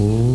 โอ้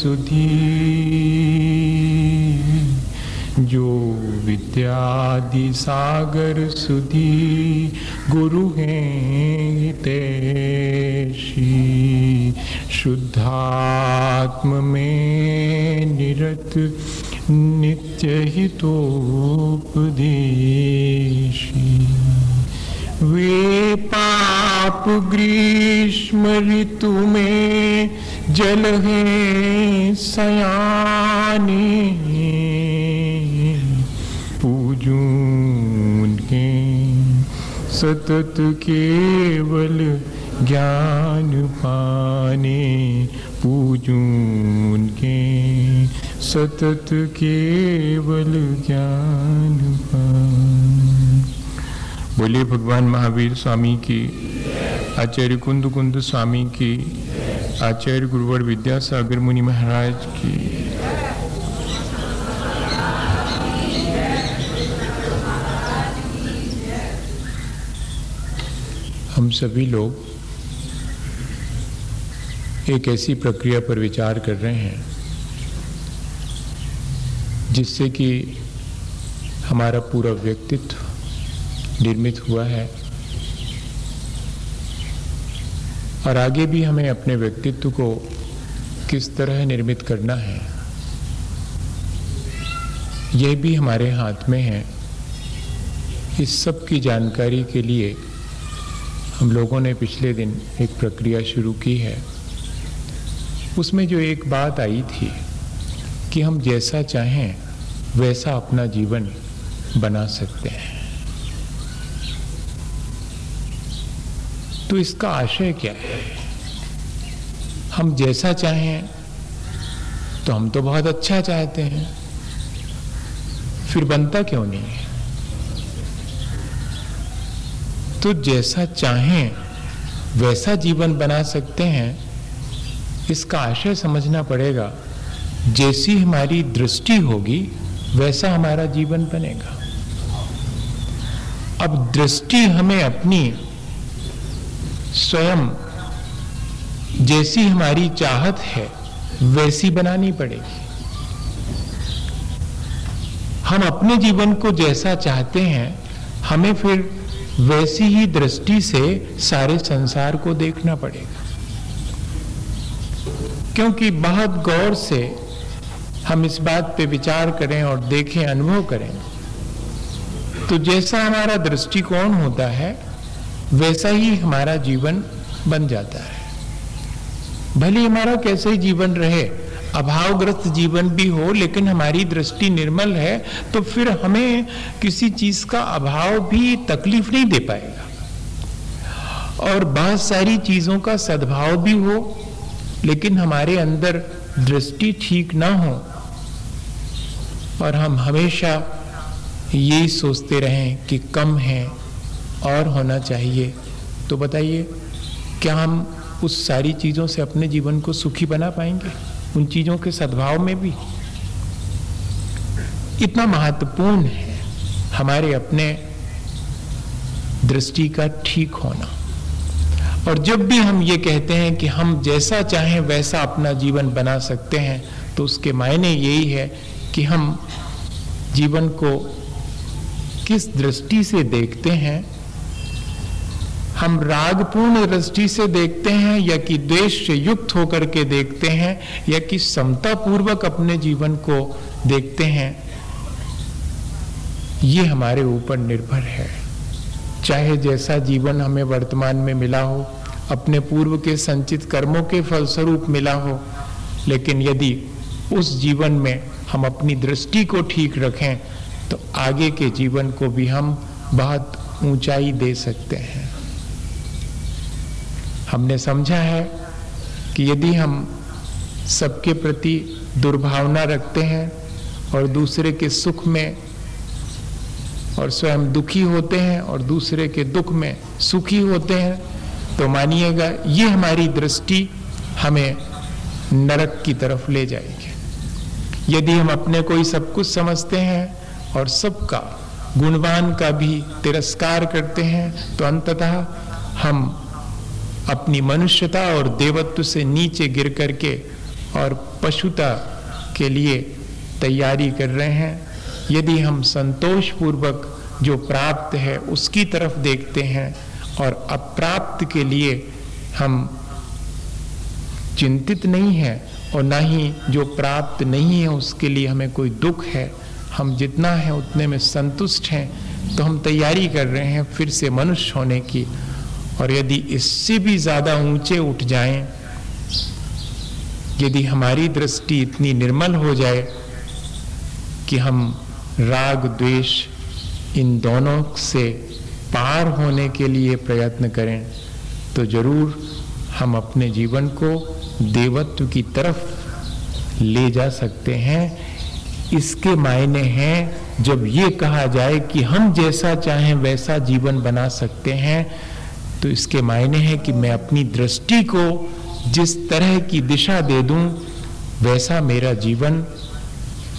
सुधी सतत केवल ज्ञान पाने पूजून के सतत केवल ज्ञान पाने। बोलिए भगवान महावीर स्वामी की, आचार्य कुंद कुंद स्वामी की, आचार्य गुरुवर विद्यासागर मुनि महाराज की। हम सभी लोग एक ऐसी प्रक्रिया पर विचार कर रहे हैं, जिससे कि हमारा पूरा व्यक्तित्व निर्मित हुआ है और आगे भी हमें अपने व्यक्तित्व को किस तरह निर्मित करना है, यह भी हमारे हाथ में है। इस सब की जानकारी के लिए हम लोगों ने पिछले दिन एक प्रक्रिया शुरू की है। उसमें जो एक बात आई थी कि हम जैसा चाहें, वैसा अपना जीवन बना सकते हैं। तो इसका आशय क्या है? हम जैसा चाहें तो हम तो बहुत अच्छा चाहते हैं। फिर बनता क्यों नहीं? है तो जैसा चाहें, वैसा जीवन बना सकते हैं। इसका आशय समझना पड़ेगा। जैसी हमारी दृष्टि होगी, वैसा हमारा जीवन बनेगा। अब दृष्टि हमें अपनी, स्वयं जैसी हमारी चाहत है, वैसी बनानी पड़ेगी। हम अपने जीवन को जैसा चाहते हैं, हमें फिर वैसी ही दृष्टि से सारे संसार को देखना पड़ेगा। क्योंकि बहुत गौर से हम इस बात पे विचार करें और देखें, अनुभव करें तो जैसा हमारा दृष्टिकोण होता है, वैसा ही हमारा जीवन बन जाता है। भले हमारा कैसे ही जीवन रहे अभावग्रस्त जीवन भी हो, लेकिन हमारी दृष्टि निर्मल है तो फिर हमें किसी चीज़ का अभाव भी तकलीफ़ नहीं दे पाएगा। और बहुत सारी चीज़ों का सद्भाव भी हो, लेकिन हमारे अंदर दृष्टि ठीक ना हो, और हम हमेशा यही सोचते रहें कि कम है और होना चाहिए। तो बताइए, क्या हम उस सारी चीज़ों से अपने जीवन को सुखी बना पाएँगे? उन चीज़ों के सद्भाव में भी। इतना महत्वपूर्ण है हमारे अपने दृष्टि का ठीक होना। और जब भी हम ये कहते हैं कि हम जैसा चाहें वैसा अपना जीवन बना सकते हैं तो उसके मायने यही है कि हम जीवन को किस दृष्टि से देखते हैं हम रागपूर्ण दृष्टि से देखते हैं या कि द्वेष से युक्त होकर के देखते हैं या कि समता पूर्वक अपने जीवन को देखते हैं, ये हमारे ऊपर निर्भर है। चाहे जैसा जीवन हमें वर्तमान में मिला हो, अपने पूर्व के संचित कर्मों के फलस्वरूप मिला हो, लेकिन यदि उस जीवन में हम अपनी दृष्टि को ठीक रखें तो आगे के जीवन को भी हम बहुत ऊंचाई दे सकते हैं। हमने समझा है कि यदि हम सबके प्रति दुर्भावना रखते हैं और दूसरे के सुख में और स्वयं दुखी होते हैं और दूसरे के दुख में सुखी होते हैं तो मानिएगा ये हमारी दृष्टि हमें नरक की तरफ़ ले जाएगी। यदि हम अपने को ही सब कुछ समझते हैं और सबका गुणवान का भी तिरस्कार करते हैं तो अंततः हम अपनी मनुष्यता और देवत्व से नीचे गिर करके और पशुता के लिए तैयारी कर रहे हैं। यदि हम संतोष पूर्वक जो प्राप्त है उसकी तरफ़ देखते हैं और अप्राप्त के लिए हम चिंतित नहीं है और ना ही जो प्राप्त नहीं है उसके लिए हमें कोई दुख है, हम जितना है उतने में संतुष्ट हैं तो हम तैयारी कर रहे हैं फिर से मनुष्य होने की। और यदि इससे भी ज़्यादा ऊँचे उठ जाएँ, यदि हमारी दृष्टि इतनी निर्मल हो जाए कि हम राग द्वेष इन दोनों से पार होने के लिए प्रयत्न करें तो ज़रूर हम अपने जीवन को देवत्व की तरफ़ ले जा सकते हैं। इसके मायने हैं जब ये कहा जाए कि हम जैसा चाहें वैसा जीवन बना सकते हैं तो इसके मायने हैं कि मैं अपनी दृष्टि को जिस तरह की दिशा दे दूँ, वैसा मेरा जीवन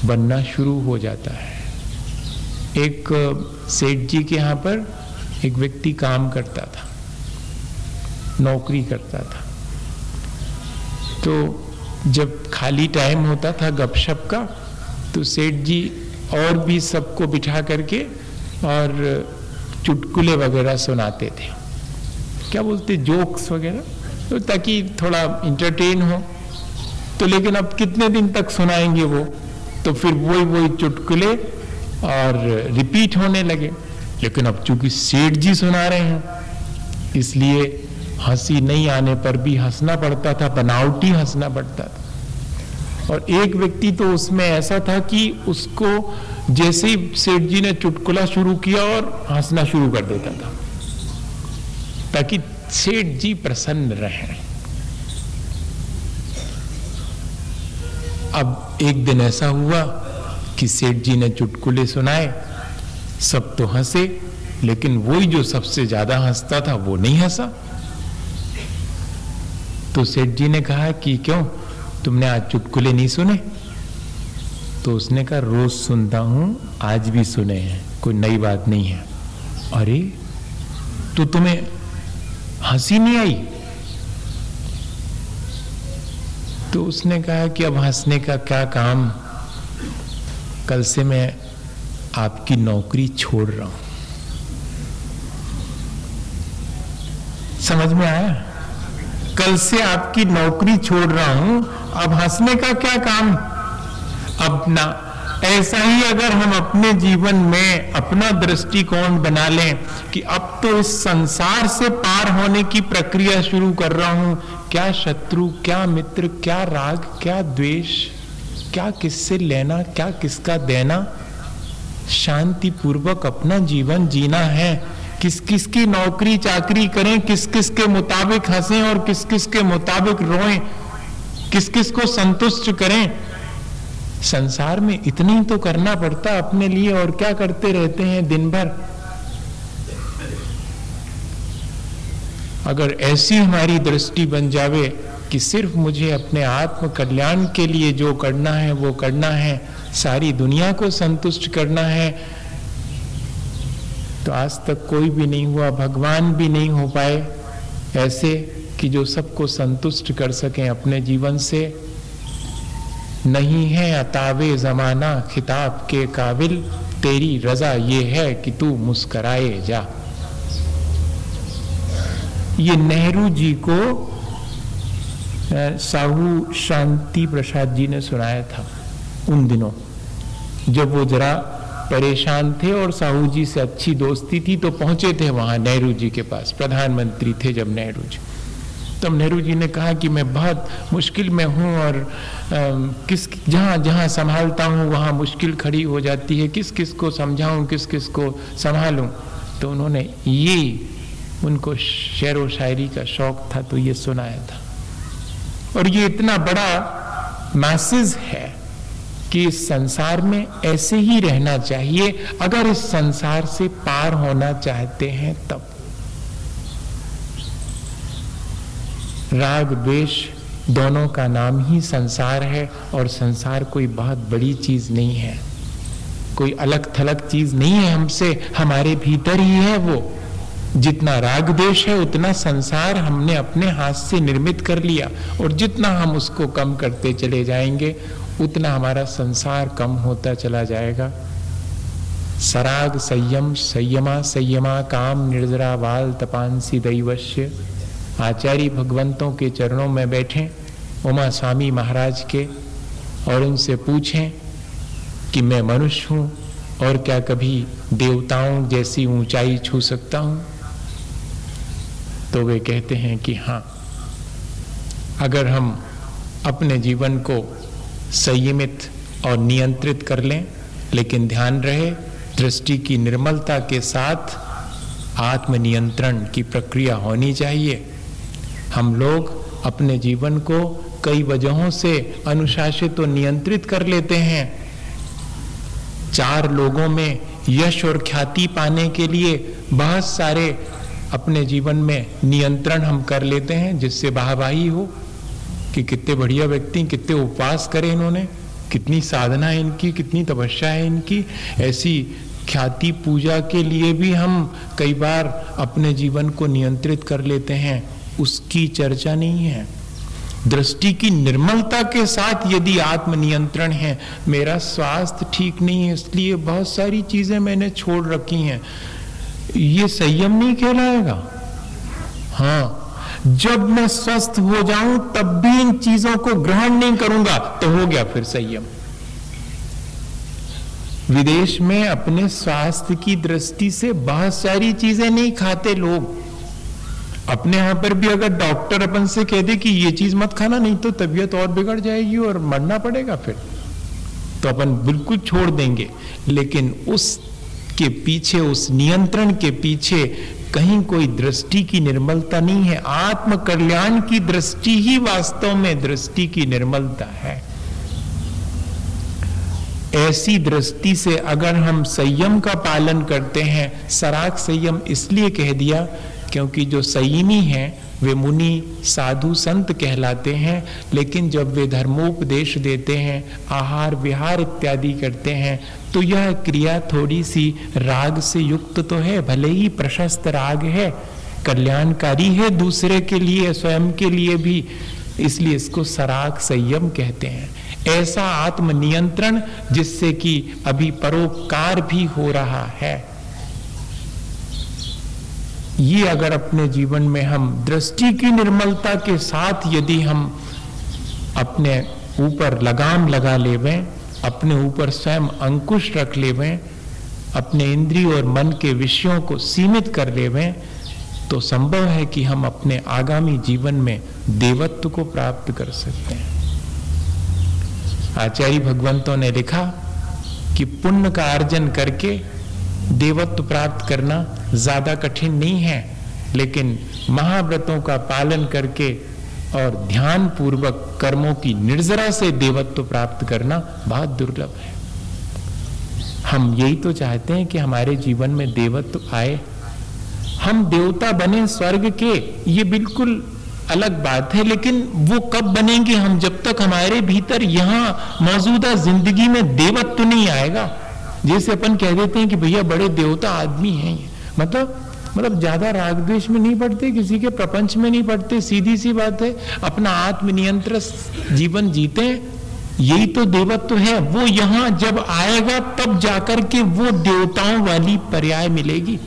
बनना शुरू हो जाता है। एक सेठ जी के यहाँ पर एक व्यक्ति काम करता था, नौकरी करता था। तो जब खाली टाइम होता था गपशप का तो सेठ जी और भी सबको बिठा करके और चुटकुले वगैरह सुनाते थे। क्या बोलते जोक्स वगैरह? तो ताकि थोड़ा इंटरटेन हो। तो लेकिन अब कितने दिन तक सुनाएँगे वो? तो फिर वही वही चुटकुले और रिपीट होने लगे। लेकिन अब चूँकि सेठ जी सुना रहे हैं, इसलिए हँसी नहीं आने पर भी हंसना पड़ता था, बनावटी हंसना पड़ता था। और एक व्यक्ति तो उसमें ऐसा था कि उसको जैसे ही सेठ जी ने चुटकुला शुरू किया और हंसना शुरू कर देता था। ताकि सेठ जी प्रसन्न रहे। अब एक दिन ऐसा हुआ कि सेठ जी ने चुटकुले सुनाए, सब तो हंसे, लेकिन वही जो सबसे ज़्यादा हंसता था, वो नहीं हंसा। तो सेठ जी ने कहा कि क्यों, तुमने आज चुटकुले नहीं सुने? तो उसने कहा, रोज सुनता हूँ, आज भी सुने हैं, कोई नई बात नहीं है। अरे तो तुम्हें हँसी नहीं आई? तो उसने कहा कि अब हंसने का क्या काम? कल से मैं आपकी नौकरी छोड़ रहा हूँ। समझ में आया? कल से आपकी नौकरी छोड़ रहा हूँ। अब हंसने का क्या काम? अब ना ऐसा ही अगर हम अपने जीवन में अपना दृष्टिकोण बना लें कि अब तो इस संसार से पार होने की प्रक्रिया शुरू कर रहा हूँ, क्या शत्रु, क्या मित्र, क्या राग, क्या द्वेष, क्या किससे लेना, क्या किसका देना? शांति पूर्वक अपना जीवन जीना है। किस किस की नौकरी चाकरी करें किस किस के मुताबिक हंसें और किस किस के मुताबिक रोएँ किस किस को संतुष्ट करें संसार में इतनी तो करना पड़ता अपने लिए और क्या करते रहते हैं दिन भर? अगर ऐसी हमारी दृष्टि बन जावे कि सिर्फ़ मुझे अपने आत्म कल्याण के लिए जो करना है, वो करना है, सारी दुनिया को संतुष्ट करना है तो आज तक कोई भी नहीं हुआ, भगवान भी नहीं हो पाए ऐसे कि जो सबको संतुष्ट कर सकें अपने जीवन से। नहीं है अतावे जमाना खिताब के काबिल, तेरी रजा ये है कि तू मुस्कराए जा। ये नेहरू जी को साहू शांति प्रसाद जी ने सुनाया था उन दिनों। जब वो जरा परेशान थे और साहू जी से अच्छी दोस्ती थी तो पहुँचे थे वहाँ नेहरू जी के पास, प्रधानमंत्री थे जब नेहरू जी। तब नेहरू जी ने कहा कि मैं बहुत मुश्किल में हूँ और आ, किस जहाँ जहाँ संभालता हूँ वहाँ मुश्किल खड़ी हो जाती है। किस किस को समझाऊँ किस किस को संभालूँ? तो उन्होंने ये उनको शेर व शायरी का शौक था तो ये सुनाया था। और ये इतना बड़ा मैसेज है कि इस संसार में ऐसे ही रहना चाहिए। अगर इस संसार से पार होना चाहते हैं तब राग, द्वेष दोनों का नाम ही संसार है और संसार कोई बहुत बड़ी चीज़ नहीं है। कोई अलग थलग चीज़ नहीं है हमसे, हमारे भीतर ही है वो। जितना राग देश है, उतना संसार हमने अपने हाथ से निर्मित कर लिया और जितना हम उसको कम करते चले जाएँगे, उतना हमारा संसार कम होता चला जाएगा। सराग, संयम, संयमा संयमा, काम, निर्जरा, वाल, तपांसी, दैवश्य आचार्य भगवंतों के चरणों में बैठें, उमा स्वामी महाराज के, और उनसे पूछें कि मैं मनुष्य हूँ और क्या कभी देवताओं जैसी ऊंचाई छू सकता हूँ? तो वे कहते हैं कि हाँ अगर हम अपने जीवन को संयमित और नियंत्रित कर लें, लेकिन ध्यान रहे दृष्टि की निर्मलता के साथ आत्मनियंत्रण की प्रक्रिया होनी चाहिए हम लोग अपने जीवन को कई वजहों से अनुशासित और नियंत्रित कर लेते हैं। चार लोगों में यश और ख्याति पाने के लिए बहुत सारे अपने जीवन में नियंत्रण हम कर लेते हैं, जिससे वाहवाही हो कि कितने बढ़िया व्यक्ति, कितने उपवास करें इन्होंने, कितनी साधना है इनकी, कितनी तपस्या है इनकी। ऐसी ख्याति पूजा के लिए भी हम कई बार अपने जीवन को नियंत्रित कर लेते हैं। उसकी चर्चा नहीं है। दृष्टि की निर्मलता के साथ यदि आत्मनियंत्रण है, मेरा स्वास्थ्य ठीक नहीं है, इसलिए बहुत सारी चीज़ें मैंने छोड़ रखी हैं। ये संयम नहीं कहलाएगा? हाँ जब मैं स्वस्थ हो जाऊँ, तब भी इन चीज़ों को ग्रहण नहीं करूँगा तो हो गया फिर संयम। विदेश में अपने स्वास्थ्य की दृष्टि से बहुत सारी चीज़ें नहीं खाते लोग। अपने यहाँ पर भी अगर डॉक्टर अपन से कह दे कि ये चीज़ मत खाना, नहीं तो तबीयत और बिगड़ जाएगी और मरना पड़ेगा फिर। तो अपन बिल्कुल छोड़ देंगे। लेकिन उस के पीछे, उस नियंत्रण के पीछे कहीं कोई दृष्टि की निर्मलता नहीं है। आत्म कल्याण की दृष्टि ही वास्तव में दृष्टि की निर्मलता है। ऐसी दृष्टि से अगर हम संयम का पालन करते हैं, सराग संयम इसलिए कह दिया क्योंकि जो संयमी हैं, वे मुनि, साधु संत कहलाते हैं, लेकिन जब वे धर्मोपदेश देते हैं, आहार विहार इत्यादि करते हैं तो यह क्रिया थोड़ी सी राग से युक्त तो है, भले ही प्रशस्त राग है, कल्याणकारी है दूसरे के लिए, स्वयं के लिए भी, इसलिए इसको सराग संयम कहते हैं। ऐसा आत्म नियंत्रण जिससे कि अभी परोपकार भी हो रहा है। ये अगर अपने जीवन में हम दृष्टि की निर्मलता के साथ यदि हम अपने ऊपर लगाम लगा लेवें, अपने ऊपर स्वयं अंकुश रख लेवें, अपने इंद्रिय और मन के विषयों को सीमित कर लेवें तो संभव है कि हम अपने आगामी जीवन में देवत्व को प्राप्त कर सकते हैं। आचार्य भगवंतों ने लिखा कि पुण्य का अर्जन करके देवत्व प्राप्त करना ज़्यादा कठिन नहीं है, लेकिन महाव्रतों का पालन करके और ध्यान पूर्वक कर्मों की निर्जरा से देवत्व प्राप्त करना बहुत दुर्लभ है। हम यही तो चाहते हैं कि हमारे जीवन में देवत्व आए। हम देवता बने स्वर्ग के, ये बिल्कुल अलग बात है, लेकिन वो कब बनेंगे हम जब तक हमारे भीतर यहाँ मौजूदा ज़िंदगी में देवत्व नहीं आएगा। जैसे अपन कह देते हैं कि भैया बड़े देवता आदमी हैं मतलब मतलब ज़्यादा राग द्वेष में नहीं पड़ते, किसी के प्रपंच में नहीं पड़ते, सीधी सी बात है, अपना आत्मनियंत्र जीवन जीते, यही तो देवत्व है, वो यहाँ जब आएगा, तब जाकर के वो देवताओं वाली पर्याय मिलेगी।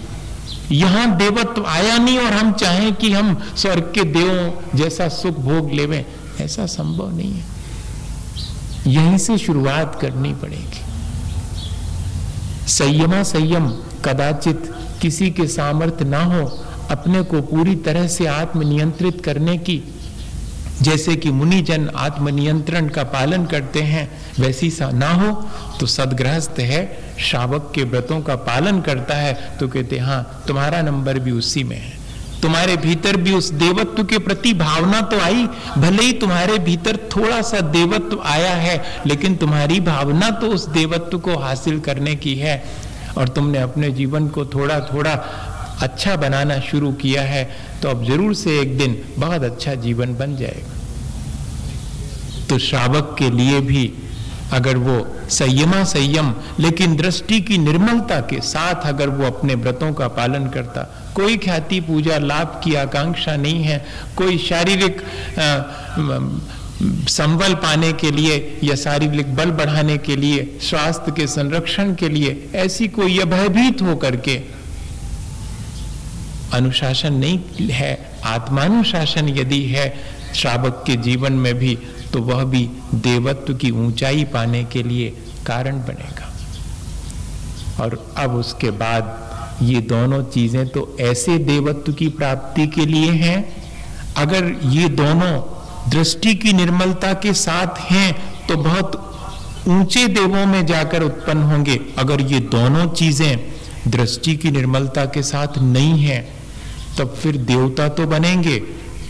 यहाँ देवत्व आया नहीं और हम चाहें कि हम स्वर्ग के देवों जैसा सुख भोग लेवे, ऐसा संभव नहीं है। यहीं से शुरुआत करनी पड़ेगी। संयमा संयम, कदाचित किसी के सामर्थ्य ना हो, अपने को पूरी तरह से आत्मनियंत्रित करने की। जैसे कि मुनि जन आत्मनियंत्रण का पालन करते हैं, वैसी सा ना हो तो सदग्रहस्थ है, श्रावक के व्रतों का पालन करता है तो कहते हाँ तुम्हारा नंबर भी उसी में है। तुम्हारे भीतर भी उस देवत्व के प्रति भावना तो आई, भले ही तुम्हारे भीतर थोड़ा सा देवत्व आया है, लेकिन तुम्हारी भावना तो उस देवत्व को हासिल करने की है। और तुमने अपने जीवन को थोड़ा थोड़ा अच्छा बनाना शुरू किया है तो अब ज़रूर से एक दिन बहुत अच्छा जीवन बन जाएगा। तो श्रावक के लिए भी अगर वो संयमा संयम, लेकिन दृष्टि की निर्मलता के साथ अगर वो अपने व्रतों का पालन करता, कोई ख्याति पूजा, लाभ की आकांक्षा नहीं है, कोई शारीरिक संबल पाने के लिए या शारीरिक बल बढ़ाने के लिए, स्वास्थ्य के संरक्षण के लिए ऐसी कोई भयभीत होकर के अनुशासन नहीं है। आत्मानुशासन यदि है श्रावक के जीवन में भी तो वह भी देवत्व की ऊंचाई पाने के लिए कारण बनेगा। और अब उसके बाद ये दोनों चीज़ें तो ऐसे देवत्व की प्राप्ति के लिए हैं। अगर ये दोनों दृष्टि की निर्मलता के साथ हैं तो बहुत ऊँचे देवों में जाकर उत्पन्न होंगे। अगर ये दोनों चीज़ें दृष्टि की निर्मलता के साथ नहीं है, तब फिर देवता तो बनेंगे।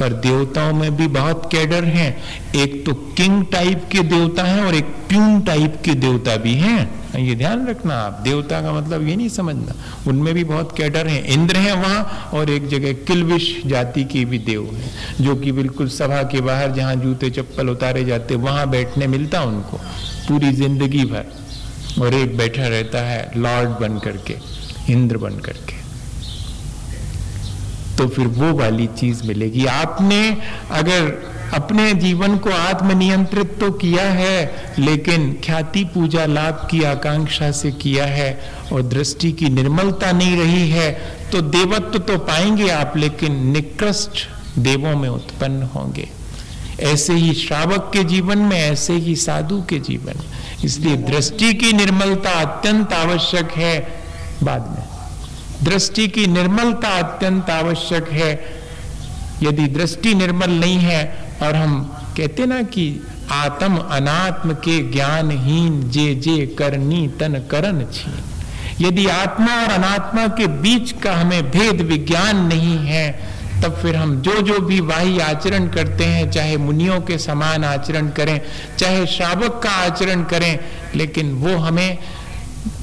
पर देवताओं में भी बहुत कैडर हैं। एक तो किंग टाइप के देवता हैं और एक प्यून टाइप के देवता भी हैं। ये ध्यान रखना आप, देवता का मतलब ये नहीं समझना। उनमें भी बहुत कैडर हैं। इंद्र हैं वहाँ और एक जगह किलविश जाति के भी देव हैं, जो कि बिल्कुल सभा के बाहर जहाँ जूते चप्पल उतारे जाते, वहाँ बैठने मिलता उनको, पूरी ज़िंदगी भर। और एक बैठा रहता है, लॉर्ड बन करके, इंद्र बन करके। तो फिर वो वाली चीज़ मिलेगी। आपने अगर अपने जीवन को आत्मनियंत्रित तो किया है, लेकिन ख्याति पूजा लाभ की आकांक्षा से किया है और दृष्टि की निर्मलता नहीं रही है तो देवत्व तो पाएँगे आप, लेकिन निकृष्ट देवों में उत्पन्न होंगे। ऐसे ही श्रावक के जीवन में, ऐसे ही साधु के जीवन इसलिए दृष्टि की निर्मलता अत्यंत आवश्यक है। बाद में। दृष्टि की निर्मलता अत्यंत आवश्यक है। यदि दृष्टि निर्मल नहीं है और हम कहते ना कि आत्म अनात्म के ज्ञानहीन जे जे करनी तन करन छीन। यदि आत्मा और अनात्मा के बीच का हमें भेद विज्ञान नहीं है, तब फिर हम जो जो भी वाही आचरण करते हैं, चाहे मुनियों के समान आचरण करें, चाहे श्रावक का आचरण करें, लेकिन वो हमें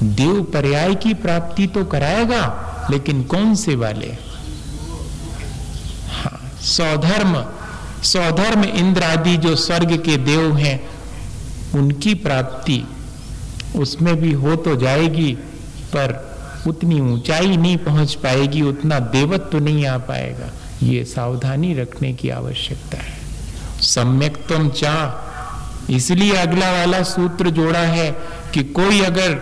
देव पर्याय की प्राप्ति तो कराएगा, लेकिन कौन से वाले? हाँ सौधर्म सौधर्म इंद्र आदि जो स्वर्ग के देव हैं, उनकी प्राप्ति उसमें भी हो तो जाएगी, पर उतनी ऊंचाई नहीं पहुँच पाएगी, उतना देवत्व तो नहीं आ पाएगा। ये सावधानी रखने की आवश्यकता है। सम्यक तुम चाह इसलिए अगला वाला सूत्र जोड़ा है कि कोई अगर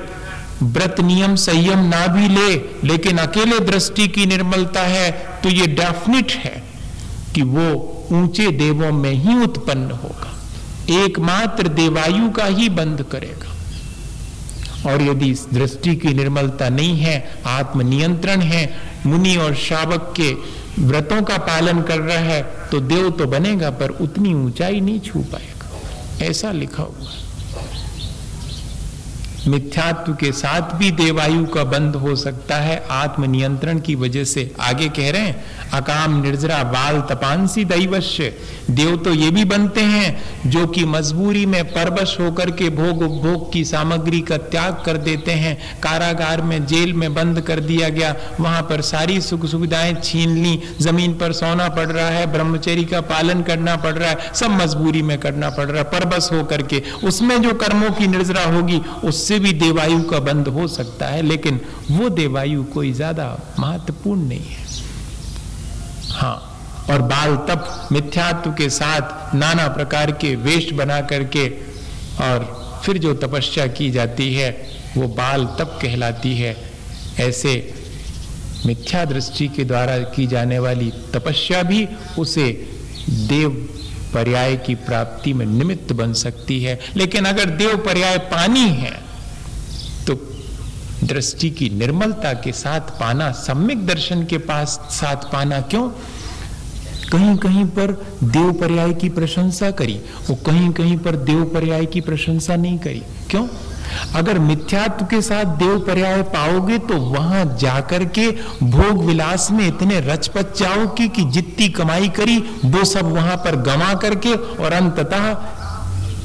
व्रत नियम संयम ना भी ले, लेकिन अकेले दृष्टि की निर्मलता है तो ये डेफिनेट है कि वो ऊँचे देवों में ही उत्पन्न होगा। एकमात्र देवायु का ही बंद करेगा। और यदि दृष्टि की निर्मलता नहीं है, आत्मनियंत्रण है, मुनि और शावक के व्रतों का पालन कर रहा है तो देव तो बनेगा, पर उतनी ऊंचाई नहीं छू पाएगा। ऐसा लिखा हुआ है। मिथ्यात्व के साथ भी देवायु का बंद हो सकता है। आत्मनियंत्रण की वजह से आगे कह रहे हैं, अकाम निर्जरा बाल तपांसी दैवश्य। देव तो ये भी बनते हैं जो कि मजबूरी में परवश होकर के भोग उपभोग की सामग्री का त्याग कर देते हैं। कारागार में जेल में बंद कर दिया गया। वहाँ पर सारी सुख सुविधाएँ छीन ली। ज़मीन पर सोना पड़ रहा है ब्रह्मचरी का पालन करना पड़ रहा है, सब मजबूरी में करना पड़ रहा है। परबस होकर के। उसमें जो कर्मों की निर्जरा होगी, उससे भी देवायु का बंद हो सकता है, लेकिन वो देवायु कोई ज़्यादा महत्वपूर्ण नहीं है। हाँ और बाल तप, मिथ्यात्व के साथ नाना प्रकार के वेश बना करके और फिर जो तपस्या की जाती है, वो बाल तप कहलाती है। ऐसे मिथ्या दृष्टि के द्वारा की जाने वाली तपस्या भी उसे देव पर्याय की प्राप्ति में निमित्त बन सकती है। लेकिन अगर देव पर्याय पानी है दृष्टि की निर्मलता के साथ पाना, सम्यक दर्शन के पास, साथ पाना क्यों? कहीं कहीं पर देव पर्याय की प्रशंसा करी, वो कहीं कहीं पर देव पर्याय की प्रशंसा नहीं करी। क्यों? अगर मिथ्यात्व के साथ देव पर्याय पाओगे तो वहाँ जाकर के भोग विलास में इतने रचपच जाओगे कि जितनी कमाई करी, वो सब वहाँ पर गमा करके और अंततः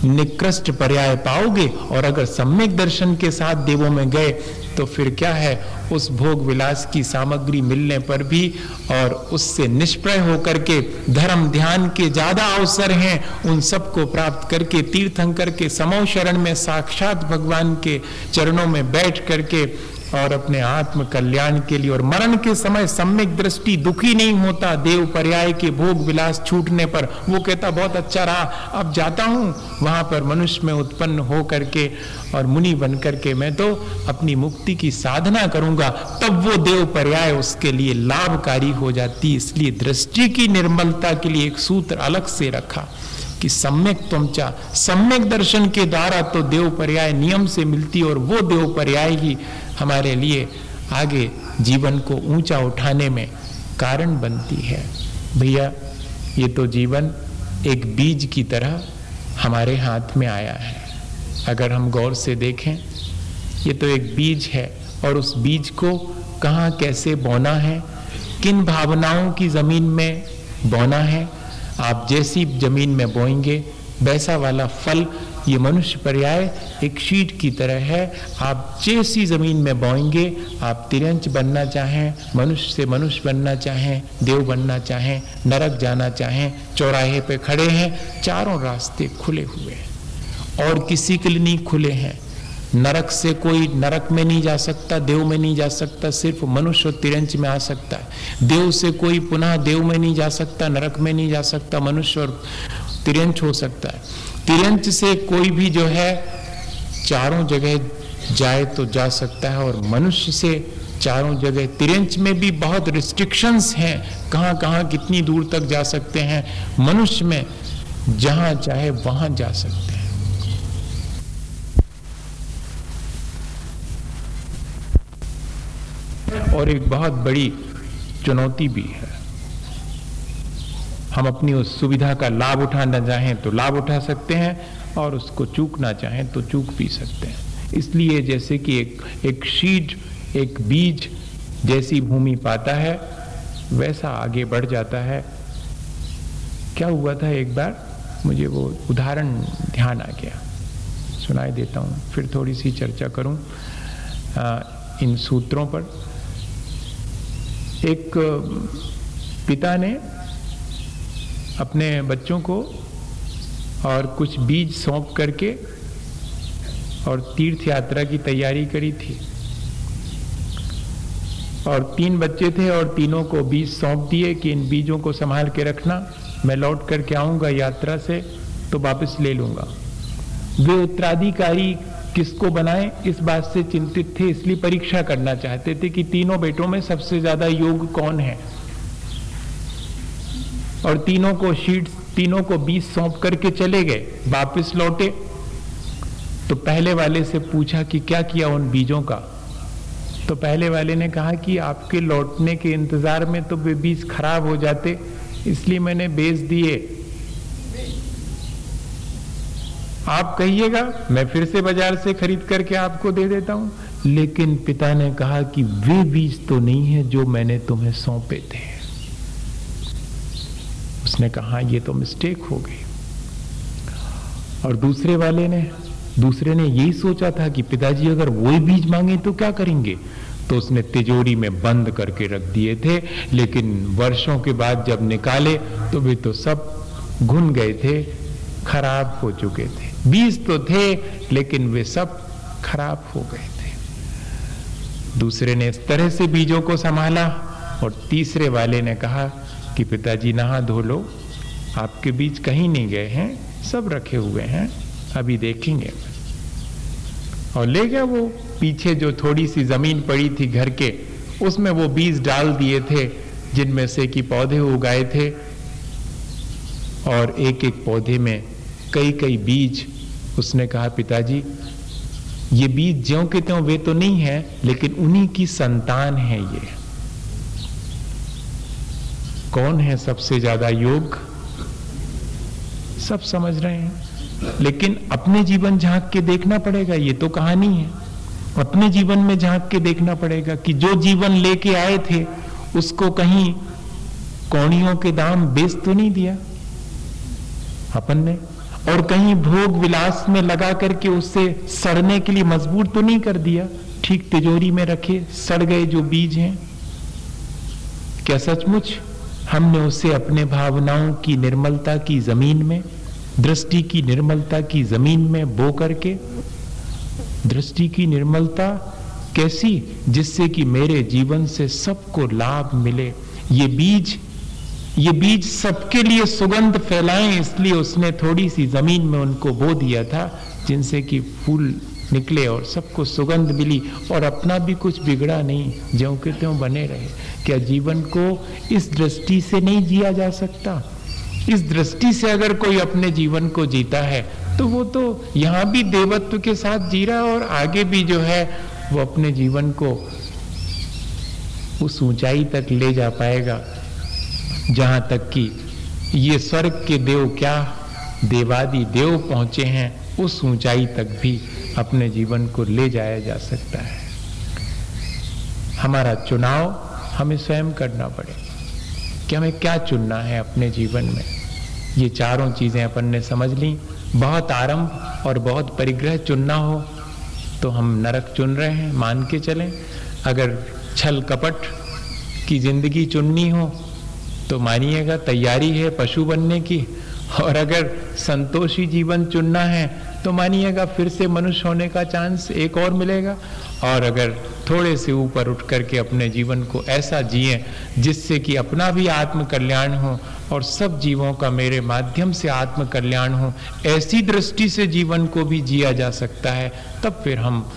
निकृष्ट पर्याय पाओगे और अगर सम्यक दर्शन के साथ देवों में गए तो फिर क्या है? उस भोग विलास की सामग्री मिलने पर भी और उससे निष्प्रय होकर के धर्म, ध्यान के ज़्यादा अवसर हैं, उन सबको प्राप्त करके, तीर्थंकर के समो शरण में साक्षात भगवान के चरणों में बैठ करके और अपने आत्म कल्याण के लिए और मरण के समय सम्यक दृष्टि दुखी नहीं होता, देव पर्याय के भोग विलास छूटने पर। वो कहता, बहुत अच्छा रहा, अब जाता हूँ। वहाँ पर मनुष्य में उत्पन्न हो करके और मुनि बन करके मैं तो अपनी मुक्ति की साधना करूँगा। तब वो देव पर्याय उसके लिए लाभकारी हो जाती। इसलिए दृष्टि की निर्मलता के लिए एक सूत्र अलग से रखा कि सम्यक तुमचा सम्यक दर्शन के द्वारा तो देव पर्याय नियम से मिलती और वो देव पर्याय ही हमारे लिए आगे जीवन को ऊँचा उठाने में कारण बनती है। भैया, ये तो जीवन एक बीज की तरह हमारे हाथ में आया है। अगर हम गौर से देखें, ये तो एक बीज है और उस बीज को कहाँ कैसे बोना है, किन भावनाओं की ज़मीन में बोना है, आप जैसी ज़मीन में बोएँगे, वैसा वाला फल ये मनुष्य पर्याय एक शीट की तरह है। आप जैसी ज़मीन में बोएँगे, आप तिरंच बनना चाहें, मनुष्य से मनुष्य बनना चाहें, देव बनना चाहें, नरक जाना चाहें, चौराहे पे खड़े हैं, चारों रास्ते खुले हुए हैं। और किसी के लिए नहीं खुले हैं। नरक से कोई नरक में नहीं जा सकता, देव में नहीं जा सकता, सिर्फ़ मनुष्य तिरंच में आ सकता है। देव से कोई पुनः देव में नहीं जा सकता, नरक में नहीं जा सकता, मनुष्य और तिरंच हो सकता है। तिरंच से कोई भी जो है, चारों जगह जाए तो जा सकता है और मनुष्य से चारों जगह तिरंच में भी बहुत रिस्ट्रिक्शंस हैं, कहाँ कहाँ कितनी दूर तक जा सकते हैं, मनुष्य में जहाँ चाहे वहाँ जा सकते हैं। और एक बहुत बड़ी चुनौती भी है। हम अपनी उस सुविधा का लाभ उठाना चाहें तो लाभ उठा सकते हैं और उसको चूकना चाहें तो चूक भी सकते हैं। इसलिए जैसे कि एक एक शीट एक बीज जैसी भूमि पाता है, वैसा आगे बढ़ जाता है। क्या हुआ था एक बार? मुझे वो उदाहरण ध्यान आ गया। सुनाई देता हूँ, फिर थोड़ी सी चर्चा करूँ। इन सूत्रों पर। एक पिता ने अपने बच्चों को और कुछ बीज सौंप करके और तीर्थ यात्रा की तैयारी करी थी। और तीन बच्चे थे और तीनों को बीज सौंप दिए कि इन बीजों को संभाल के रखना। मैं लौट करके आऊँगा यात्रा से तो वापस ले लूँगा। वे उत्तराधिकारी किसको बनाए, इस बात से चिंतित थे, इसलिए परीक्षा करना चाहते थे कि तीनों बेटों में सबसे ज़्यादा योग कौन है? और तीनों को शीट, तीनों को बीज सौंप करके चले गए, वापस लौटे। तो पहले वाले से पूछा कि क्या किया उन बीजों का? तो पहले वाले ने कहा कि आपके लौटने के इंतज़ार में तो वे बीज खराब हो जाते, इसलिए मैंने बेच दिए। आप कहिएगा, मैं फिर से बाज़ार से खरीद करके आपको दे देता हूँ। लेकिन पिता ने कहा कि वे बीज तो नहीं है जो मैंने तुम्हें सौंपे थे। उसने कहा, ये तो मिस्टेक हो गई। और दूसरे वाले ने, दूसरे ने यही सोचा था कि पिताजी अगर वही बीज मांगे तो क्या करेंगे? तो उसने तिजोरी में बंद करके रख दिए थे, लेकिन वर्षों के बाद जब निकाले तो वे तो सब घुन गए थे, खराब हो चुके थे। बीज तो थे, लेकिन वे सब खराब हो गए थे। दूसरे ने इस तरह से बीजों को संभाला और तीसरे वाले ने कहा कि पिताजी नहा धो लो, आपके बीच कहीं नहीं गए हैं, सब रखे हुए हैं, अभी देखेंगे। और ले गया वो पीछे जो थोड़ी सी ज़मीन पड़ी थी घर के, उसमें वो बीज डाल दिए थे, जिनमें से कि पौधे उगाए थे। और एक एक पौधे में कई कई बीज, उसने कहा, पिताजी, ये बीज ज्यो के त्यों वे तो नहीं है, लेकिन उन्हीं की संतान है ये। कौन है सबसे ज़्यादा योग? सब समझ रहे हैं। लेकिन अपने जीवन झाँक के देखना पड़ेगा, ये तो कहानी है। अपने जीवन में झाँक के देखना पड़ेगा कि जो जीवन लेके आए थे, उसको कहीं कौड़ियों के दाम बेच तो नहीं दिया। अपन ने। और कहीं भोग विलास में लगा करके उससे सड़ने के लिए मजबूर तो नहीं कर दिया। ठीक तिजोरी में रखे, सड़ गए जो बीज हैं। क्या सचमुच? हमने उसे अपने भावनाओं की निर्मलता की ज़मीन में, दृष्टि की निर्मलता की ज़मीन में बो करके, दृष्टि की निर्मलता कैसी जिससे कि मेरे जीवन से सबको लाभ मिले। ये बीज ये बीज सबके लिए सुगंध फैलाएँ, इसलिए उसने थोड़ी सी ज़मीन में उनको बो दिया था, जिनसे कि फूल निकले और सबको सुगंध मिली और अपना भी कुछ बिगड़ा नहीं। ज्यो के त्यों बने रहे। क्या जीवन को इस दृष्टि से नहीं जिया जा सकता? इस दृष्टि से अगर कोई अपने जीवन को जीता है तो वो तो यहाँ भी देवत्व के साथ जी रहा और आगे भी जो है, वो अपने जीवन को उस ऊंचाई तक ले जा पाएगा। जहाँ तक कि ये स्वर्ग के देव क्या देवादि देव पहुँचे हैं, उस ऊंचाई तक भी। अपने जीवन को ले जाया जा सकता है। हमारा चुनाव हमें स्वयं करना पड़ेगा कि हमें क्या चुनना है अपने जीवन में? ये चारों चीज़ें अपन ने समझ ली। बहुत आरंभ और बहुत परिग्रह चुनना हो तो हम नरक चुन रहे हैं, मान के चलें। अगर छल कपट की ज़िंदगी चुननी हो तो मानिएगा तैयारी है पशु बनने की। और अगर संतोषी जीवन चुनना है तो मानिएगा, फिर से मनुष्य होने का चांस एक और मिलेगा। और अगर थोड़े से ऊपर उठ करके अपने जीवन को ऐसा जिए, जिससे कि अपना भी आत्म कल्याण हो, और सब जीवों का मेरे माध्यम से आत्म कल्याण हो, ऐसी दृष्टि से जीवन को भी जिया जा सकता है, तब फिर हम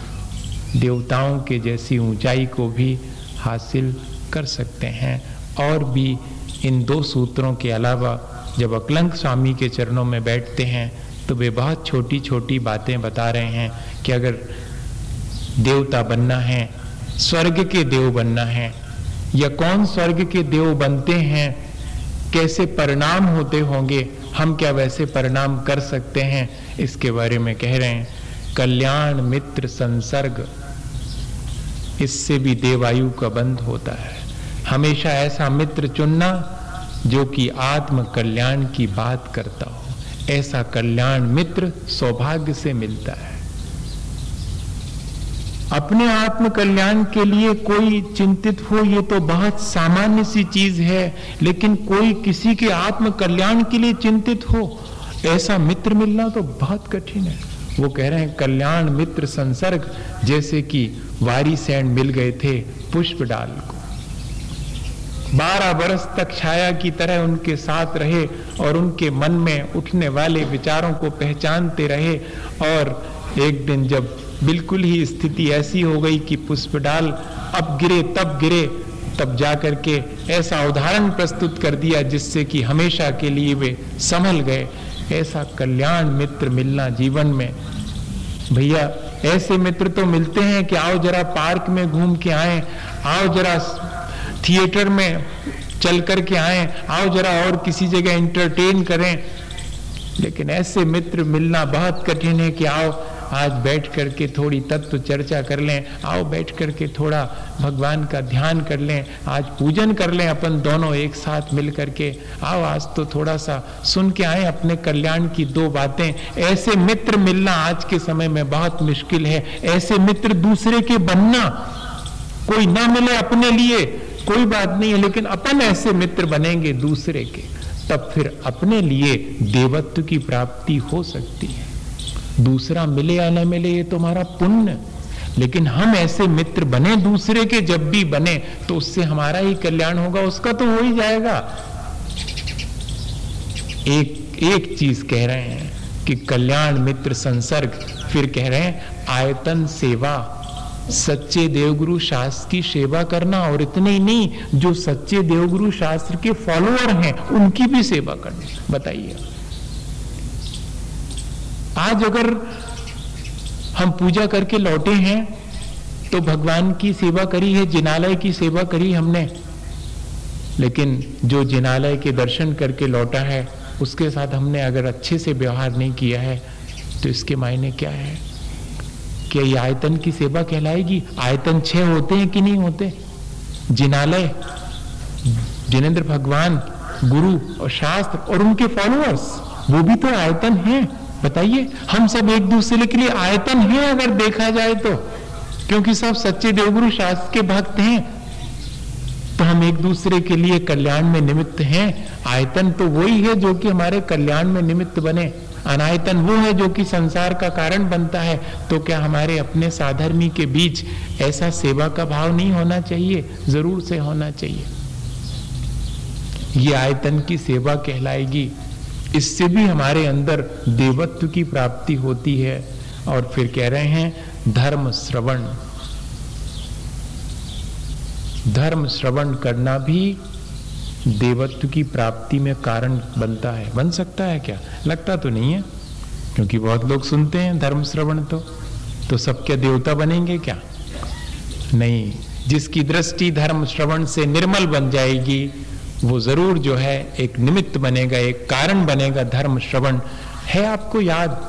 देवताओं के जैसी ऊंचाई को भी हासिल कर सकते हैं। और भी इन दो सूत्रों के अलावा, जब अकलंक स्वामी के चरणों में बैठते हैं तो वे बहुत छोटी छोटी बातें बता रहे हैं कि अगर देवता बनना है, स्वर्ग के देव बनना है, या कौन स्वर्ग के देव बनते हैं, कैसे परिणाम होते होंगे, हम क्या वैसे परिणाम कर सकते हैं, इसके बारे में कह रहे हैं। कल्याण, मित्र, संसर्ग, इससे भी देवायु का बंध होता है। हमेशा ऐसा मित्र चुनना जो कि आत्म कल्याण की बात करता हो। ऐसा कल्याण मित्र सौभाग्य से मिलता है। अपने आत्म कल्याण के लिए कोई चिंतित हो, ये तो बहुत सामान्य सी चीज़ है, लेकिन कोई किसी के आत्म कल्याण के लिए चिंतित हो, ऐसा मित्र मिलना तो बहुत कठिन है। वो कह रहे हैं, कल्याण मित्र संसर्ग, जैसे कि वारी सैन मिल गए थे पुष्प डाल को। बारह वर्ष तक छाया की तरह उनके साथ रहे और उनके मन में उठने वाले विचारों को पहचानते रहे और एक दिन जब बिल्कुल ही स्थिति ऐसी हो गई कि पुष्प डाल अब गिरे, तब गिरे, तब जाकर के ऐसा उदाहरण प्रस्तुत कर दिया जिससे कि हमेशा के लिए वे संभल गए। ऐसा कल्याण मित्र मिलना जीवन में। भैया, ऐसे मित्र तो मिलते हैं कि आओ जरा पार्क में घूम के आए, आओ जरा थिएटर में चल कर के आए, आओ जरा और किसी जगह इंटरटेन करें। लेकिन ऐसे मित्र मिलना बहुत कठिन है कि आओ, आज बैठ करके थोड़ी तत्व चर्चा कर लें, आओ बैठ करके थोड़ा भगवान का ध्यान कर लें, आज पूजन कर लें अपन दोनों एक साथ मिल करके। आओ, आज तो थोड़ा सा सुन के आए अपने कल्याण की दो बातें। ऐसे मित्र मिलना आज के समय में बहुत मुश्किल है। ऐसे मित्र दूसरे के बनना कोई ना मिले अपने लिए। कोई बात नहीं है, लेकिन अपन ऐसे मित्र बनेंगे दूसरे के, तब फिर अपने लिए देवत्व की प्राप्ति हो सकती है। दूसरा मिले या न मिले, ये तुम्हारा पुण्य। लेकिन हम ऐसे मित्र बने दूसरे के, जब भी बने तो उससे हमारा ही कल्याण होगा, उसका तो हो ही जाएगा। एक एक चीज़ कह रहे हैं कि कल्याण मित्र संसर्ग, फिर कह रहे हैं आयतन सेवा। सच्चे देवगुरु शास्त्र की सेवा करना और इतने ही नहीं, जो सच्चे देवगुरु शास्त्र के फॉलोअर हैं, उनकी भी सेवा करनी। बताइए। आज अगर हम पूजा करके लौटे हैं तो भगवान की सेवा करी है, जिनालय की सेवा करी हमने। लेकिन जो जिनालय के दर्शन करके लौटा है, उसके साथ हमने अगर अच्छे से व्यवहार नहीं किया है तो इसके मायने क्या है? क्या ये आयतन की सेवा कहलाएगी? आयतन छह होते हैं कि नहीं होते? जिनालय, जिनेन्द्र भगवान, गुरु और शास्त्र और उनके फॉलोअर्स वो भी तो आयतन हैं। बताइए, हम सब एक दूसरे के लिए आयतन हैं अगर देखा जाए तो? क्योंकि सब सच्चे देवगुरु शास्त्र के भक्त हैं। तो हम एक दूसरे के लिए कल्याण में निमित्त हैं। आयतन तो वही है जो कि हमारे कल्याण में निमित्त बने। अनायतन वो है जो कि संसार का कारण बनता है तो क्या हमारे अपने साधर्मी के बीच ऐसा सेवा का भाव नहीं होना चाहिए? ज़रूर से होना चाहिए। ये आयतन की सेवा कहलाएगी। इससे भी हमारे अंदर देवत्व की प्राप्ति होती है। और फिर कह रहे हैं, धर्म श्रवण। धर्म श्रवण करना भी देवत्व की प्राप्ति में कारण बनता है। बन सकता है क्या? लगता तो नहीं है, क्योंकि बहुत लोग सुनते हैं धर्म श्रवण तो। तो सब क्या देवता बनेंगे क्या? नहीं। जिसकी दृष्टि धर्म श्रवण से निर्मल बन जाएगी, वो ज़रूर जो है एक निमित्त बनेगा, एक कारण बनेगा धर्म श्रवण। है आपको याद?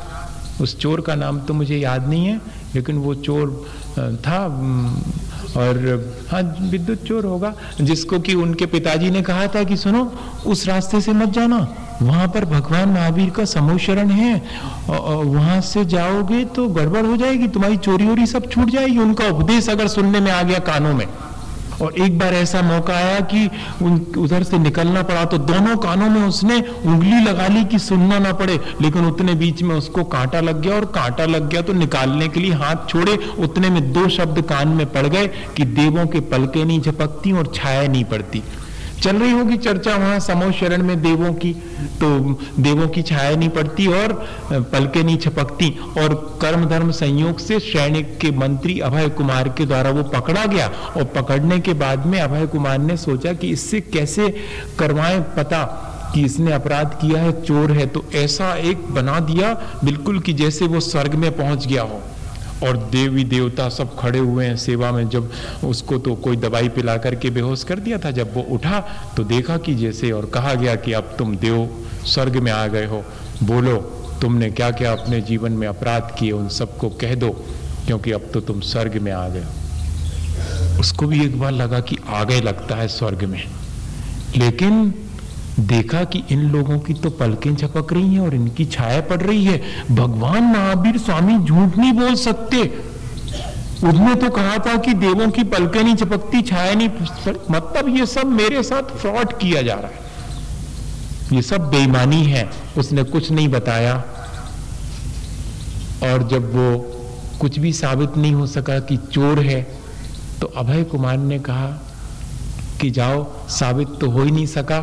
उस चोर का नाम तो मुझे याद नहीं है, लेकिन वो चोर था और हाँ विद्युत चोर होगा। जिसको कि उनके पिताजी ने कहा था कि सुनो, उस रास्ते से मत जाना। वहाँ पर भगवान महावीर का समूह शरण है वहाँ से जाओगे तो गड़बड़ हो जाएगी, तुम्हारी चोरी वोरी सब छूट जाएगी। उनका उपदेश अगर सुनने में आ गया कानों में। और एक बार ऐसा मौका आया कि उधर से निकलना पड़ा तो दोनों कानों में उसने उंगली लगा ली कि सुनना ना पड़े, लेकिन उतने बीच में उसको कांटा लग गया और कांटा लग गया तो निकालने के लिए हाथ छोड़े, उतने में दो शब्द कान में पड़ गए कि देवों के पलके नहीं झपकती और छाया नहीं पड़ती। चल रही होगी चर्चा वहाँ समो शरण में देवों की तो देवों की छाया नहीं पड़ती और पलके नहीं छपकती। और कर्म, धर्म, संयोग से सैनिक के मंत्री अभय कुमार के द्वारा वो पकड़ा गया। और पकड़ने के बाद में अभय कुमार ने सोचा कि इससे कैसे करवाएँ पता कि इसने अपराध किया है, चोर है तो ऐसा एक बना दिया बिल्कुल कि जैसे वो स्वर्ग में पहुँच गया हो। और देवी देवता सब खड़े हुए हैं सेवा में, जब उसको तो कोई दवाई पिला करके बेहोश कर दिया था, जब वो उठा तो देखा कि जैसे, और कहा गया कि अब तुम देव स्वर्ग में आ गए हो। बोलो, तुमने क्या क्या अपने जीवन में अपराध किए? उन सबको कह दो, क्योंकि अब तो तुम स्वर्ग में आ गए हो। उसको भी एक बार लगा कि आ गए लगता है स्वर्ग में। लेकिन देखा कि इन लोगों की तो पलकें झपक रही हैं और इनकी छाया पड़ रही है। भगवान महावीर स्वामी झूठ नहीं बोल सकते। उसने तो कहा था कि देवों की पलकें नहीं झपकती, छाया नहीं मतलब ये सब मेरे साथ फ्रॉड किया जा रहा है। ये सब बेईमानी है, उसने कुछ नहीं बताया। और जब वो कुछ भी साबित नहीं हो सका कि चोर है तो अभय कुमार ने कहा कि जाओ, साबित तो हो ही नहीं सका।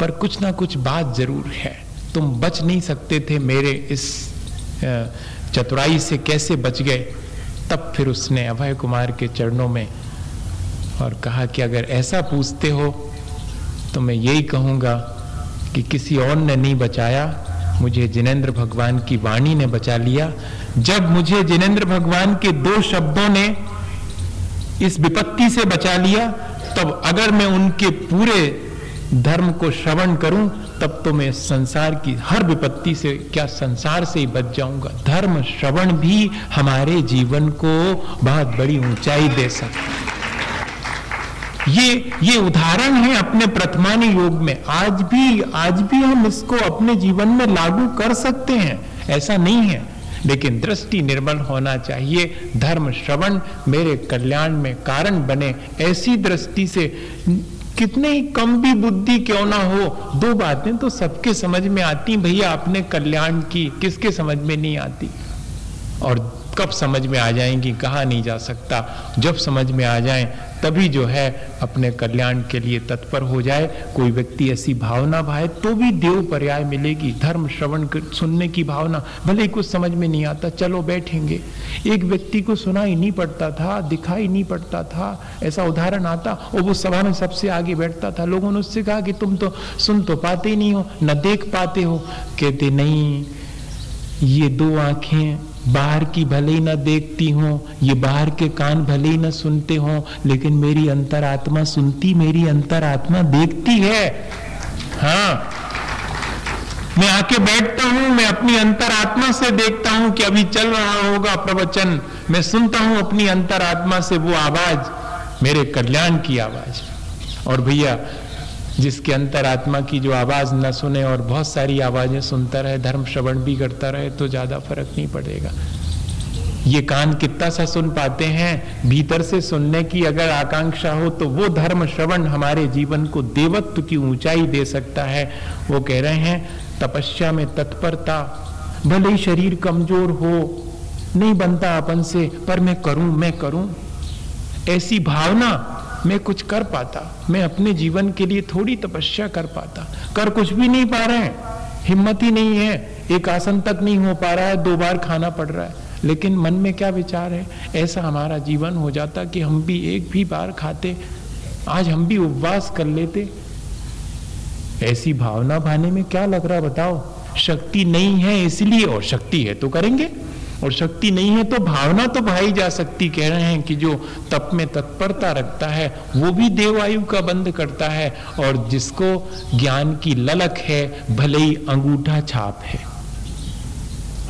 पर कुछ ना कुछ बात ज़रूर है। तुम बच नहीं सकते थे मेरे इस चतुराई से कैसे बच गए? तब फिर उसने अभय कुमार के चरणों में और कहा कि अगर ऐसा पूछते हो तो मैं यही कहूँगा कि किसी और ने नहीं बचाया। मुझे जिनेन्द्र भगवान की वाणी ने बचा लिया। जब मुझे जिनेन्द्र भगवान के दो शब्दों ने इस विपत्ति से बचा लिया, तब अगर मैं उनके पूरे धर्म को श्रवण करूँ, तब तो मैं संसार की हर विपत्ति से, क्या संसार से ही बच जाऊँगा। धर्म श्रवण भी हमारे जीवन को बहुत बड़ी ऊंचाई दे सकता ये ये उदाहरण है अपने प्रथमानी योग में। आज भी आज भी हम इसको अपने जीवन में लागू कर सकते हैं, ऐसा नहीं है। लेकिन दृष्टि निर्मल होना चाहिए। धर्म श्रवण मेरे कल्याण में कारण बने, ऐसी दृष्टि से कितने ही कम भी बुद्धि क्यों ना हो, दो बातें तो सबके समझ में आती भैया आपने कल्याण की, किसके समझ में नहीं आती? और कब समझ में आ जाएँगी, कहा नहीं जा सकता। जब समझ में आ जाए तभी जो है अपने कल्याण के लिए तत्पर हो जाए। कोई व्यक्ति ऐसी भावना भाए तो भी देव पर्याय मिलेगी। धर्म श्रवण सुनने की भावना, भले ही कुछ समझ में नहीं आता, चलो बैठेंगे। एक व्यक्ति को सुना ही नहीं पड़ता था, दिखाई नहीं पड़ता था, ऐसा उदाहरण आता, और वो सभा में सबसे आगे बैठता था। लोगों ने उससे कहा कि तुम तो सुन तो पाते नहीं हो, न देख पाते हो। कहते, नहीं, ये दो आँखें बाहर की भले ही ना देखती हूँ, ये बाहर के कान भले ही ना सुनते हो, लेकिन मेरी अंतरात्मा सुनती, मेरी अंतरात्मा देखती है। हाँ। मैं आके बैठता हूँ, मैं अपनी अंतरात्मा से देखता हूँ कि अभी चल रहा होगा प्रवचन। मैं सुनता हूँ अपनी अंतरात्मा से वो आवाज़, मेरे कल्याण की आवाज़। और भैया जिसके अंतरात्मा की जो आवाज़ न सुने और बहुत सारी आवाज़ें सुनता रहे, धर्म श्रवण भी करता रहे तो ज़्यादा फ़र्क नहीं पड़ेगा। ये कान कितना सा सुन पाते हैं? भीतर से सुनने की अगर आकांक्षा हो तो वो धर्म श्रवण हमारे जीवन को देवत्व की ऊंचाई दे सकता है। वो कह रहे हैं, तपस्या में तत्परता, भले ही शरीर कमज़ोर हो, नहीं बनता अपन से, पर मैं करूँ मैं करूँ। ऐसी भावना मैं कुछ कर पाता, मैं अपने जीवन के लिए थोड़ी तपस्या कर पाता। कर कुछ भी नहीं पा रहे हैं। हिम्मत ही नहीं है। एक आसन तक नहीं हो पा रहा है, दो बार खाना पड़ रहा है। लेकिन मन में क्या विचार है? ऐसा हमारा जीवन हो जाता कि हम भी एक भी बार खाते, आज हम भी उपवास कर लेते। ऐसी भावना भाने में क्या लग रहा बताओ। शक्ति नहीं है इसलिए, और शक्ति है तो करेंगे। और शक्ति नहीं है तो भावना तो भाई जा सकती, कह रहे हैं कि जो तप में तत्परता रखता है, वो भी देवायु का बंद करता है और जिसको ज्ञान की ललक है, भले ही अंगूठा छाप है।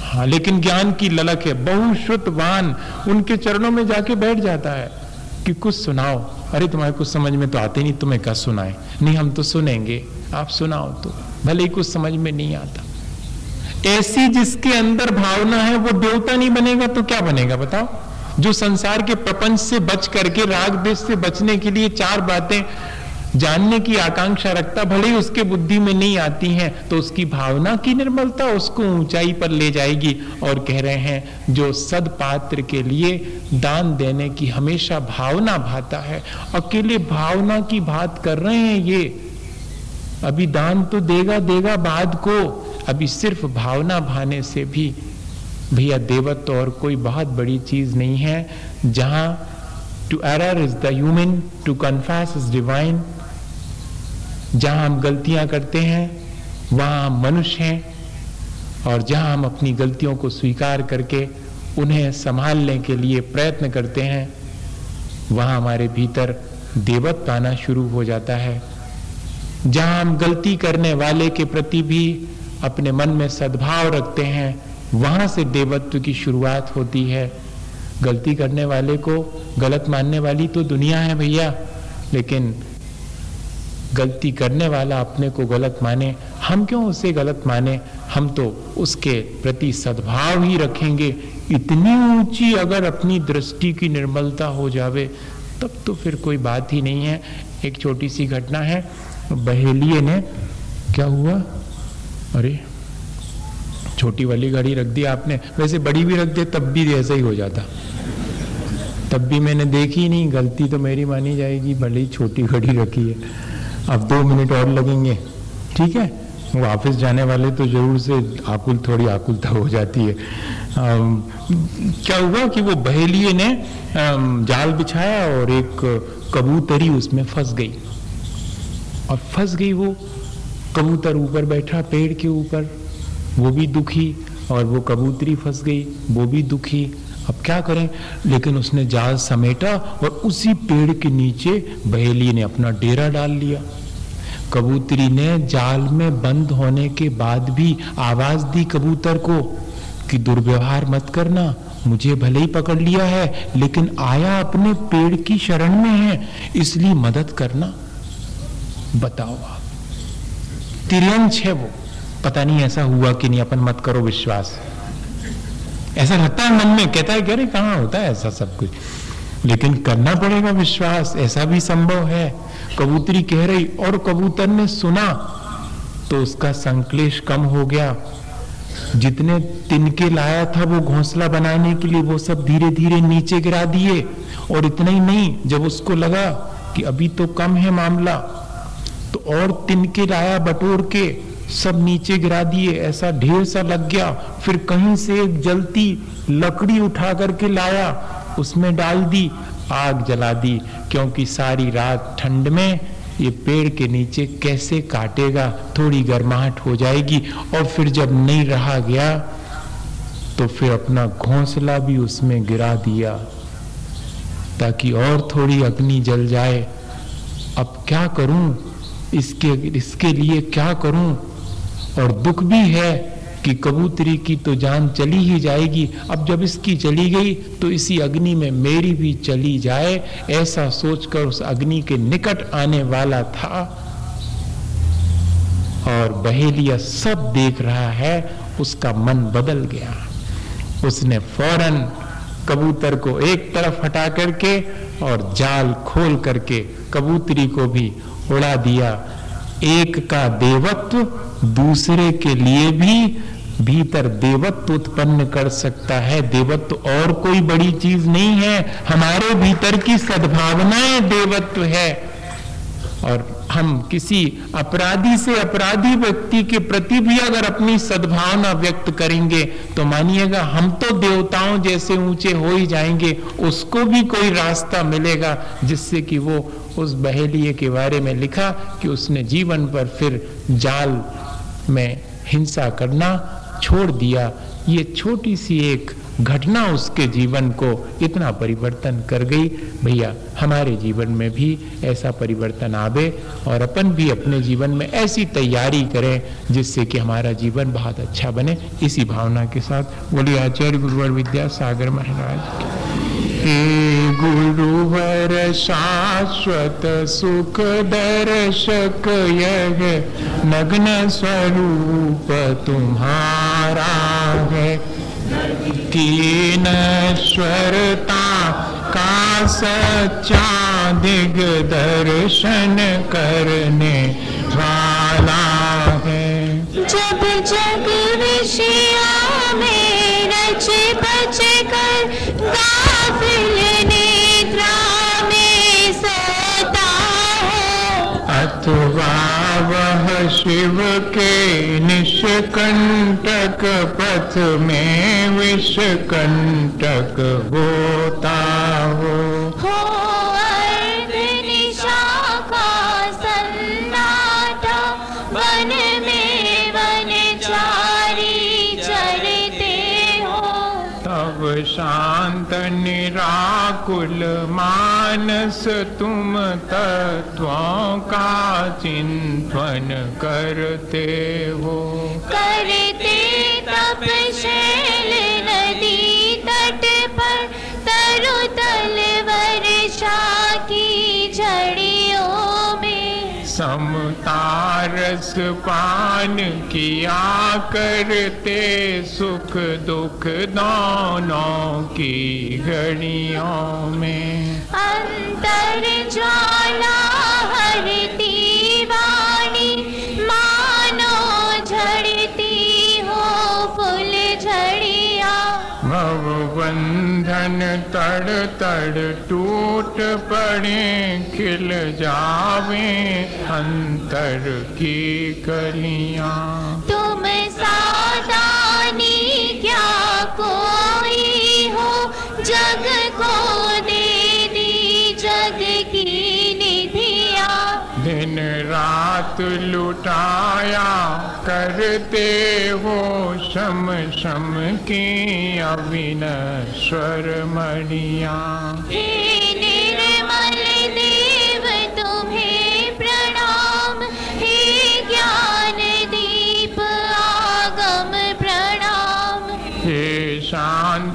हाँ लेकिन ज्ञान की ललक है, बहुश्रुतवान, उनके चरणों में जाके बैठ जाता है कि कुछ सुनाओ। अरे, तुम्हारे कुछ समझ में तो आते नहीं, तुम्हें क्या सुनाए? नहीं, हम तो सुनेंगे, आप सुनाओ तो भले ही कुछ समझ में नहीं आता। ऐसी जिसके अंदर भावना है, वो देवता नहीं बनेगा तो क्या बनेगा, बताओ? जो संसार के प्रपंच से बच करके, राग देश से बचने के लिए चार बातें जानने की आकांक्षा रखता, भले ही उसके बुद्धि में नहीं आती हैं तो उसकी भावना की निर्मलता उसको ऊंचाई पर ले जाएगी और कह रहे हैं, जो सदपात्र के लिए दान देने की हमेशा भावना भाता है, अकेले भावना की बात कर रहे हैं ये। अभी दान तो देगा देगा बाद को। अभी सिर्फ़ भावना भाने से भी भैया देवत्व और कोई बहुत बड़ी चीज़ नहीं है, जहाँ to error is the human to confess is divine जहाँ हम गलतियाँ करते हैं, वहाँ हम मनुष्य हैं, और जहाँ हम अपनी गलतियों को स्वीकार करके उन्हें संभालने के लिए प्रयत्न करते हैं, वहाँ हमारे भीतर देवत्व आना शुरू हो जाता है। जहाँ हम गलती करने वाले के प्रति भी अपने मन में सद्भाव रखते हैं, वहाँ से देवत्व की शुरुआत होती है। गलती करने वाले को गलत मानने वाली तो दुनिया है भैया, लेकिन गलती करने वाला अपने को गलत माने। हम क्यों उसे गलत माने? हम तो उसके प्रति सद्भाव ही रखेंगे। इतनी ऊँची अगर अपनी दृष्टि की निर्मलता हो जावे, तब तो फिर कोई बात ही नहीं है। एक छोटी सी घटना है, बहेलिए ने, क्या हुआ? अरे छोटी वाली घड़ी रख दी आपने। वैसे बड़ी भी रख दे तब भी ऐसा ही हो जाता। तब भी मैंने देखी नहीं गलती तो मेरी मानी जाएगी भले ही छोटी घड़ी रखी है। अब दो मिनट और लगेंगे ठीक है? वो ऑफ़िस जाने वाले तो ज़रूर से आकुल थोड़ी आकुलता हो जाती है। आम, क्या हुआ कि वो बहेलिए ने जाल बिछाया और एक कबूतरी उसमें फंस गई। और फंस गई वो कबूतर ऊपर बैठा, पेड़ के ऊपर। वो भी दुखी और वो कबूतरी फंस गई, वो भी दुखी। अब क्या करें? लेकिन उसने जाल समेटा और उसी पेड़ के नीचे बहेली ने अपना डेरा डाल लिया। कबूतरी ने जाल में बंद होने के बाद भी आवाज़ दी कबूतर को कि दुर्व्यवहार मत करना, मुझे भले ही पकड़ लिया है, लेकिन आया अपने पेड़ की शरण में है, इसलिए मदद करना। बताओ आप। तिरंश है वो। पता नहीं ऐसा हुआ कि नहीं, अपन मत करो विश्वास। ऐसा लगता है मन में, कहता है कि अरे कहाँ होता है ऐसा सब कुछ। लेकिन करना पड़ेगा विश्वास, ऐसा भी संभव है। कबूतरी कह रही, और कबूतर ने सुना? तो उसका संकलेश कम हो गया। जितने तिनके लाया था वो घोंसला बनाने के लिए वो सब धीरे धीरे नीचे गिरा दिए। और इतना ही नहीं, जब उसको लगा कि अभी तो कम है मामला तो और तिनके लाया बटोर के सब नीचे गिरा दिए, ऐसा ढेर सा लग गया। फिर कहीं से एक जलती लकड़ी उठा करके लाया, उसमें डाल दी, आग जला दी, क्योंकि सारी रात ठंड में ये पेड़ के नीचे कैसे काटेगा, थोड़ी गर्माहट हो जाएगी। और फिर जब नहीं रहा गया तो फिर अपना घोंसला भी उसमें गिरा दिया, ताकि और थोड़ी अग्नि जल जाए। अब क्या करूँ? इसके इसके लिए क्या करूँ? और दुख भी है कि कबूतरी की तो जान चली ही जाएगी। अब जब इसकी चली गई तो इसी अग्नि में मेरी भी चली जाए, ऐसा सोचकर उस अग्नि के निकट आने वाला था। और बहेलिया सब देख रहा है, उसका मन बदल गया। उसने फ़ौरन कबूतर को एक तरफ़ हटा करके और जाल खोल करके कबूतरी को भी उड़ा दिया। एक का देवत्व दूसरे के लिए भी भीतर देवत्व उत्पन्न कर सकता है। देवत्व और कोई बड़ी चीज़ नहीं है। हमारे भीतर की सद्भावनाएँ देवत्व है। और हम किसी अपराधी से अपराधी व्यक्ति के प्रति भी अगर अपनी सद्भावना व्यक्त करेंगे तो मानिएगा, हम तो देवताओं जैसे ऊँचे हो ही जाएँगे, उसको भी कोई रास्ता मिलेगा, जिससे कि वो उस बहेलिए के बारे में लिखा कि उसने जीवन पर फिर जाल में हिंसा करना छोड़ दिया। ये छोटी सी एक घटना उसके जीवन को इतना परिवर्तन कर गई, भैया, हमारे जीवन में भी ऐसा परिवर्तन आवे और अपन भी अपने जीवन में ऐसी तैयारी करें जिससे कि हमारा जीवन बहुत अच्छा बने। इसी भावना के साथ बोली आचार्य गुरुवर विद्या सागर महाराज हे गुरुवर शाश्वत सुख दर्शक, यह नग्न स्वरूप तुम्हारा है। की नश्वरता का सच्चा दिग दर्शन करने वाला है। जब जग विषया में रच बच कर गाफिल निद्रा में सोता है। अथवा वह शिव के निष्कंटक पथ में विषकंटक होता हो। हो सन्नाटा वन में हो। तब शांत निराकुल मानस तुम तत्वों का चिंतन करते हो। करते शैल में समतारस पान किया करते सुख दुख दोनों की घड़ियों में। अंतर जाना हर वाणी बंधन तड़ तड़ टूट पड़े, खिल जावे अंतर की कलिया। तुम सादानी क्या कोई हो? जग को रात लुटाया करते हो सम शम की अविनश्वर मणिया।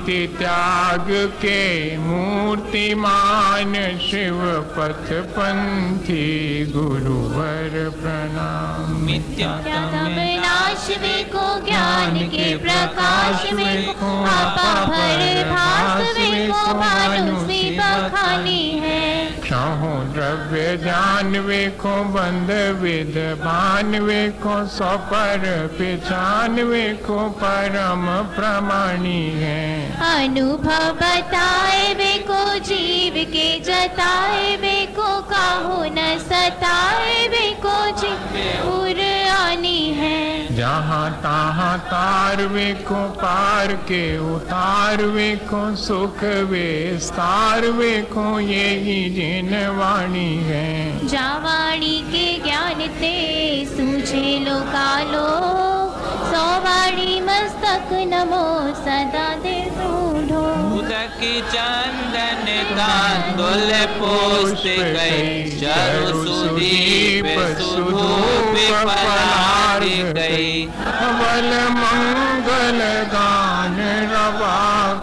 शांति त्याग के मूर्तिमान शिव पथ पंथी गुरुवर प्रणाम। नाश में को ज्ञान के प्रकाश में को आपा भर भास में को भानु द्रव्य जानवे को बंद विध भानवे को सौ पर पिछानवे को परम प्रमाणी है। अनुभव बताए वे को जीव के जताए वे को काहू न सताए वे को जीव उर आनी है। जहाँ तहाँ तारवे को पार के उतारवे को सुख विस्तारवे को यही जिन वाणी है। जावाणी के ज्ञान ते सूझे लो कालो सौवाड़ी मस्तक नमो सदा दे उदक चंदन तांदुल पुष्प गई चरु सुदीप सुधूप पलार गई अवल मंगल गान रवा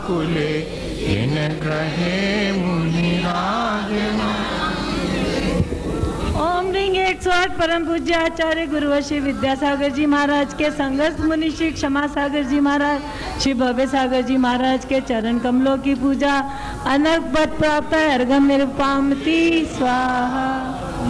कुले रिंग एक सौ आठ परम पूज्य आचार्य गुरुवशी विद्यासागर जी महाराज के संगत मुनि श्री क्षमा सागर जी महाराज, श्री भव्य सागर जी महाराज के चरण कमलों की पूजा अनक पद प्राप्त है अर्घम निरुपामती स्वाहा।